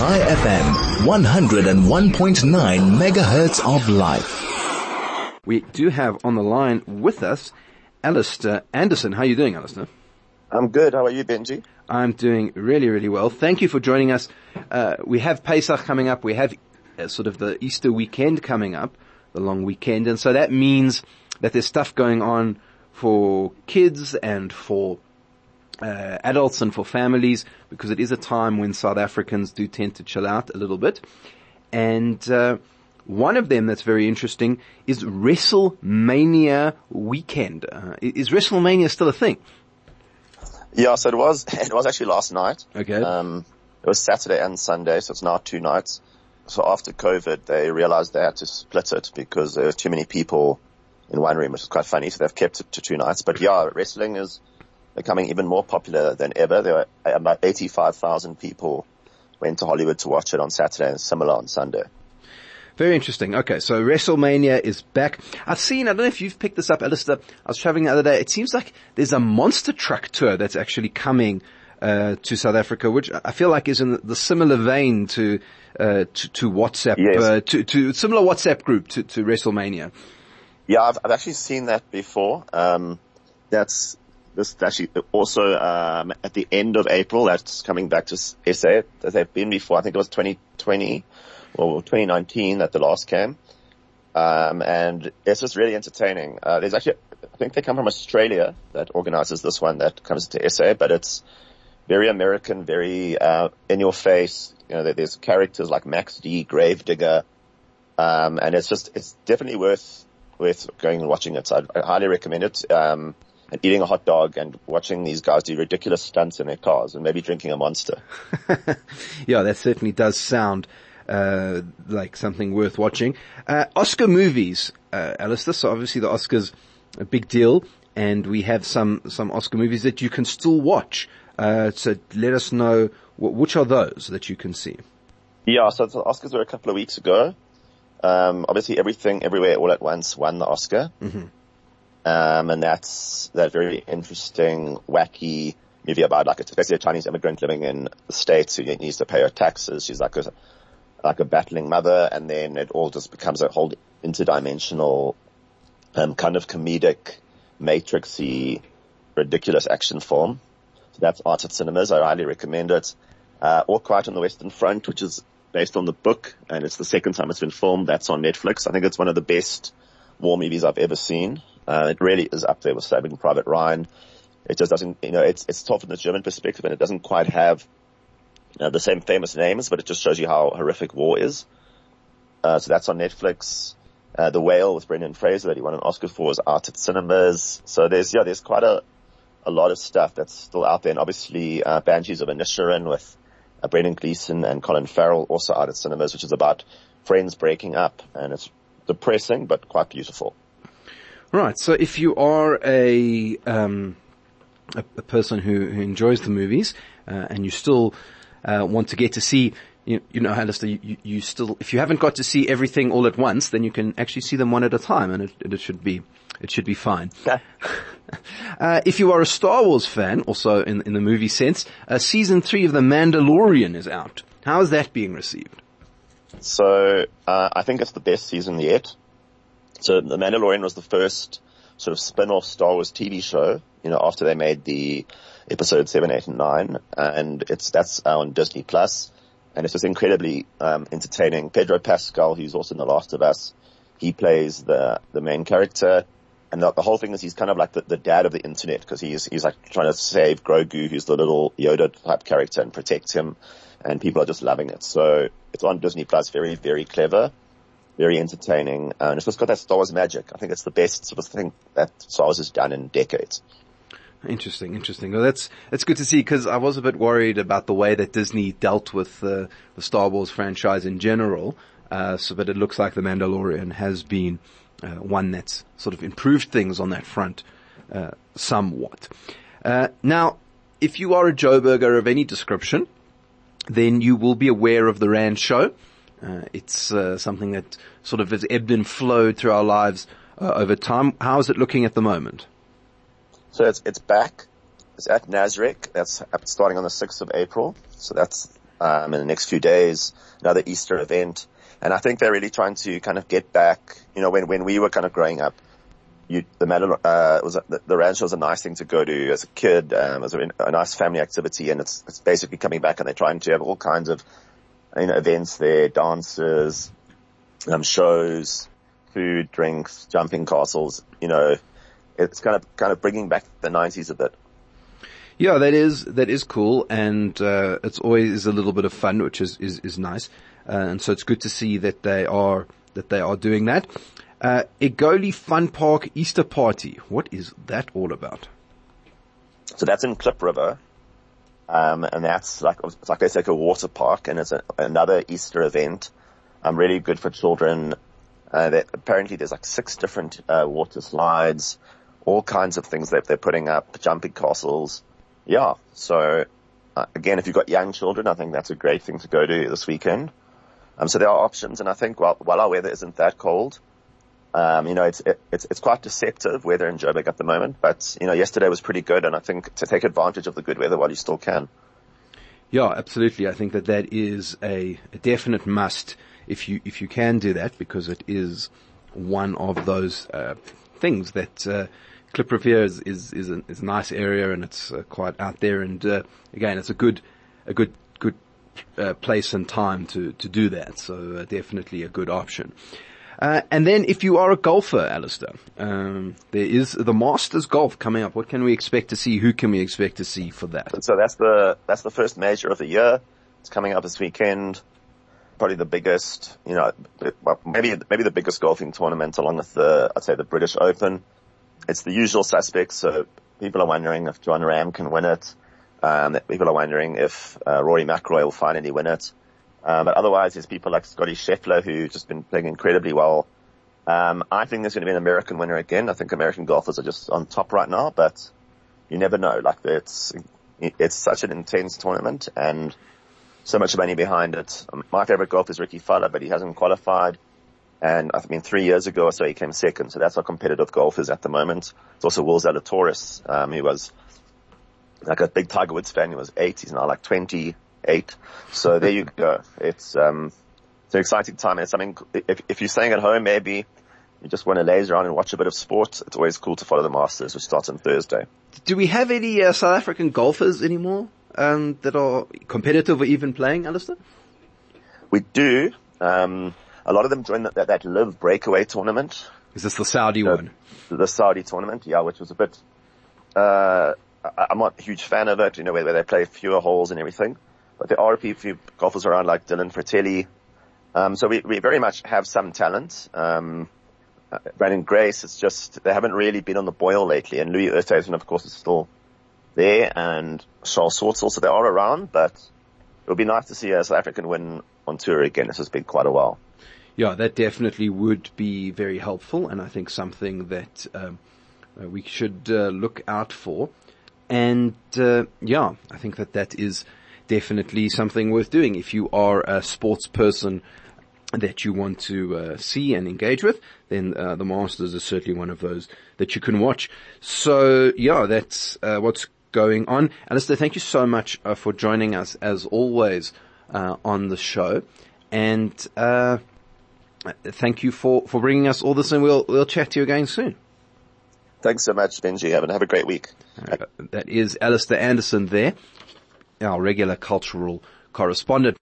Chai FM, 101.9 megahertz of life. We do have on the line with us Alistair Anderson. How are you doing, Alistair? I'm good. How are you, Benji? I'm doing really, really well. Thank you for joining us. Uh, we have Pesach coming up. We have uh, sort of the Easter weekend coming up, the long weekend. And so that means that there's stuff going on for kids and for uh, adults and for families because it is a time when South Africans do tend to chill out a little bit. And uh, one of them that's very interesting is WrestleMania weekend. Uh, is WrestleMania still a thing? Yeah, so it was. It was actually last night. Okay. Um, it was Saturday and Sunday, so it's now two nights. So after COVID, they realized they had to split it because there were too many people in one room, which is quite funny. So they've kept it to two nights. But yeah, wrestling is becoming even more popular than ever. There were about 85,000 people went to Hollywood to watch it on Saturday and similar on Sunday. Very interesting. Okay, so WrestleMania is back. I've seen, I don't know if you've picked this up, Alistair. I was traveling the other day. It seems like there's a monster truck tour that's actually coming uh, to South Africa, which I feel like is in the similar vein to uh, to, to, WhatsApp, yes. uh, to, to similar WhatsApp group to, to WrestleMania. Yeah, I've, I've actually seen that before. Um, that's this actually also um, at the end of April. That's coming back to SA. as They've been before. I think it was 2020 or 2019 that the last came. Um, and it's just really entertaining. Uh, there's actually, I think they come from Australia that organizes this one that comes to SA, but it's very American, very, uh, in your face. You know, there's characters like Max D, Gravedigger, um, and it's just, it's definitely worth, worth going and watching it. So I, I highly recommend it. Um, and eating a hot dog and watching these guys do ridiculous stunts in their cars and maybe drinking a monster. yeah, that certainly does sound uh, like something worth watching. Uh, Oscar movies, uh, Alistair. So obviously the Oscars a big deal, and we have some some Oscar movies that you can still watch. Uh, so let us know which are those that you can see. Yeah, so the Oscars were a couple of weeks ago. Um, obviously, everything, everywhere, all at once won the Oscar, mm-hmm. Um, and that's that very interesting, wacky movie about like a, basically a Chinese immigrant living in the states who needs to pay her taxes. She's like a like a battling mother, and then it all just becomes a whole interdimensional, um, kind of comedic, matrixy, ridiculous action film. So that's Art at Cinemas. I highly recommend it. Uh, All Quiet on the Western Front, which is based on the book, and it's the second time it's been filmed. That's on Netflix. I think it's one of the best war movies I've ever seen. Uh, it really is up there with Saving Private Ryan. It just doesn't, you know, it's, it's tough from the German perspective and it doesn't quite have uh, the same famous names, but it just shows you how horrific war is. Uh, so that's on Netflix. Uh, The Whale with Brendan Fraser that he won an Oscar for is out at cinemas. So there's, yeah, there's quite a, a lot of stuff that's still out there. And obviously, uh, Banshees of Inisherin with uh, Brendan Gleeson and Colin Farrell also out at cinemas, which is about friends breaking up and it's depressing, but quite beautiful. Right. So if you are a, um, a, a person who, who enjoys the movies, uh, and you still, uh, want to get to see, you, you know, Alistair, you, you, you, still, if you haven't got to see everything all at once, then you can actually see them one at a time and it, it should be, it should be fine. uh, if you are a Star Wars fan, also in, in the movie sense, uh, season three of The Mandalorian is out. How is that being received? So, uh, I think it's the best season yet. So The Mandalorian was the first sort of spin-off Star Wars TV show, you know, after they made the episode seven, eight, and nine, and it's that's on Disney Plus, and it's just incredibly um, entertaining. Pedro Pascal, who's also in The Last of Us, he plays the the main character, and the, the whole thing is he's kind of like the, the dad of the internet because he's he's like trying to save Grogu, who's the little Yoda type character, and protect him, and people are just loving it. So it's on Disney Plus, very very clever. Very entertaining, and it's just got that Star Wars magic. I think it's the best sort of thing that Star Wars has done in decades. Interesting, interesting. Well, that's that's good to see because I was a bit worried about the way that Disney dealt with uh, the Star Wars franchise in general. Uh, so, but it looks like the Mandalorian has been uh, one that's sort of improved things on that front uh, somewhat. Uh, now, if you are a Joburger of any description, then you will be aware of the Rand Show. Uh, it's something that sort of has ebbed and flowed through our lives over time. How is it looking at the moment? So it's, it's back. It's at Nasrec. That's starting on the 6th of April. So that's um, in the next few days, another Easter event. And I think they're really trying to kind of get back, you know, when, when we were kind of growing up, you, the medal, uh, was, a, the, the ranch was a nice thing to go to as a kid, um, as a, a nice family activity and it's, it's basically coming back and they're trying to have all kinds of, you know, events there, dances, um, shows, food, drinks, jumping castles, you know, it's kind of, kind of bringing back the 90s a bit. Yeah, that is, that is cool and, uh, it's always a little bit of fun, which is, is, is nice. Uh, and so it's good to see that they are, that they are doing that. Uh, Egoli Fun Park Easter Party. What is that all about? So that's in Klip River. Um, and that's like, it's like like a water park and it's a, another Easter event. Um, really good for children. Uh, that apparently there's like six different, uh, water slides, all kinds of things that they're putting up, jumping castles. Yeah. So, uh, again, if you've got young children, I think that's a great thing to go to this weekend. Um, so there are options and I think while, while our weather isn't that cold, um, you know, it's, it, it's, it's quite deceptive weather in Joburg at the moment, but you know, yesterday was pretty good and I think to take advantage of the good weather while you still can. Yeah, absolutely. I think that that is a, a definite must if you, if you can do that because it is one of those, uh, things that, uh, Rivier is, is, is a, is a nice area and it's uh, quite out there and, uh, again, it's a good, a good, good, uh, place and time to, to do that. So uh, definitely a good option. Uh, and then if you are a golfer, Alistair, um, there is the Masters Golf coming up. What can we expect to see? Who can we expect to see for that? So that's the, that's the first major of the year. It's coming up this weekend. Probably the biggest, you know, maybe, maybe the biggest golfing tournament along with the, I'd say the British Open. It's the usual suspects. So people are wondering if Jon Rahm can win it. Um, people are wondering if, uh, Rory McIlroy will finally win it. Um, but otherwise, there's people like Scottie Scheffler who've just been playing incredibly well. Um, I think there's going to be an American winner again. I think American golfers are just on top right now, but you never know. Like it's it's such an intense tournament and so much money behind it. Um, my favorite golfer is Rickie Fowler, but he hasn't qualified. And I mean, three years ago or so, he came second. So that's how competitive golf is at the moment. It's also Will Zalatoris, um, he was like a big Tiger Woods fan. He was eight. He's now like 20 eight. So there you go. It's, um, it's an exciting time. It's something, if, if you're staying at home, maybe you just want to laze around and watch a bit of sport. It's always cool to follow the Masters, which starts on Thursday. Do we have any uh, South African golfers anymore um, that are competitive or even playing, Alistair? We do. Um, a lot of them joined that, that LIV breakaway tournament. Is this the Saudi the, one? The Saudi tournament, yeah, which was a bit, uh, I'm not a huge fan of it, you know, where, where they play fewer holes and everything. But there are a few golfers around like Dylan Frittelli. Um, so we, we very much have some talent. Um, uh, Branden Grace, it's just, they haven't really been on the boil lately. And Louis Oosthuizen, of course, is still there and Charl Schwartzel also, they are around, but it would be nice to see a South African win on tour again. This has been quite a while. Yeah, that definitely would be very helpful and I think something that, um, uh, we should uh, look out for. And, uh, yeah, I think that that is, definitely something worth doing if you are a sports person that you want to uh, see and engage with, then uh, the Masters is certainly one of those that you can watch. So yeah, that's uh, what's going on. Alistair, thank you so much uh, for joining us as always uh, on the show, and uh, thank you for for bringing us all this, and we'll we'll chat to you again soon. Thanks so much, Benji. Have, have a great week. that is Alistair Anderson there our regular cultural correspondent.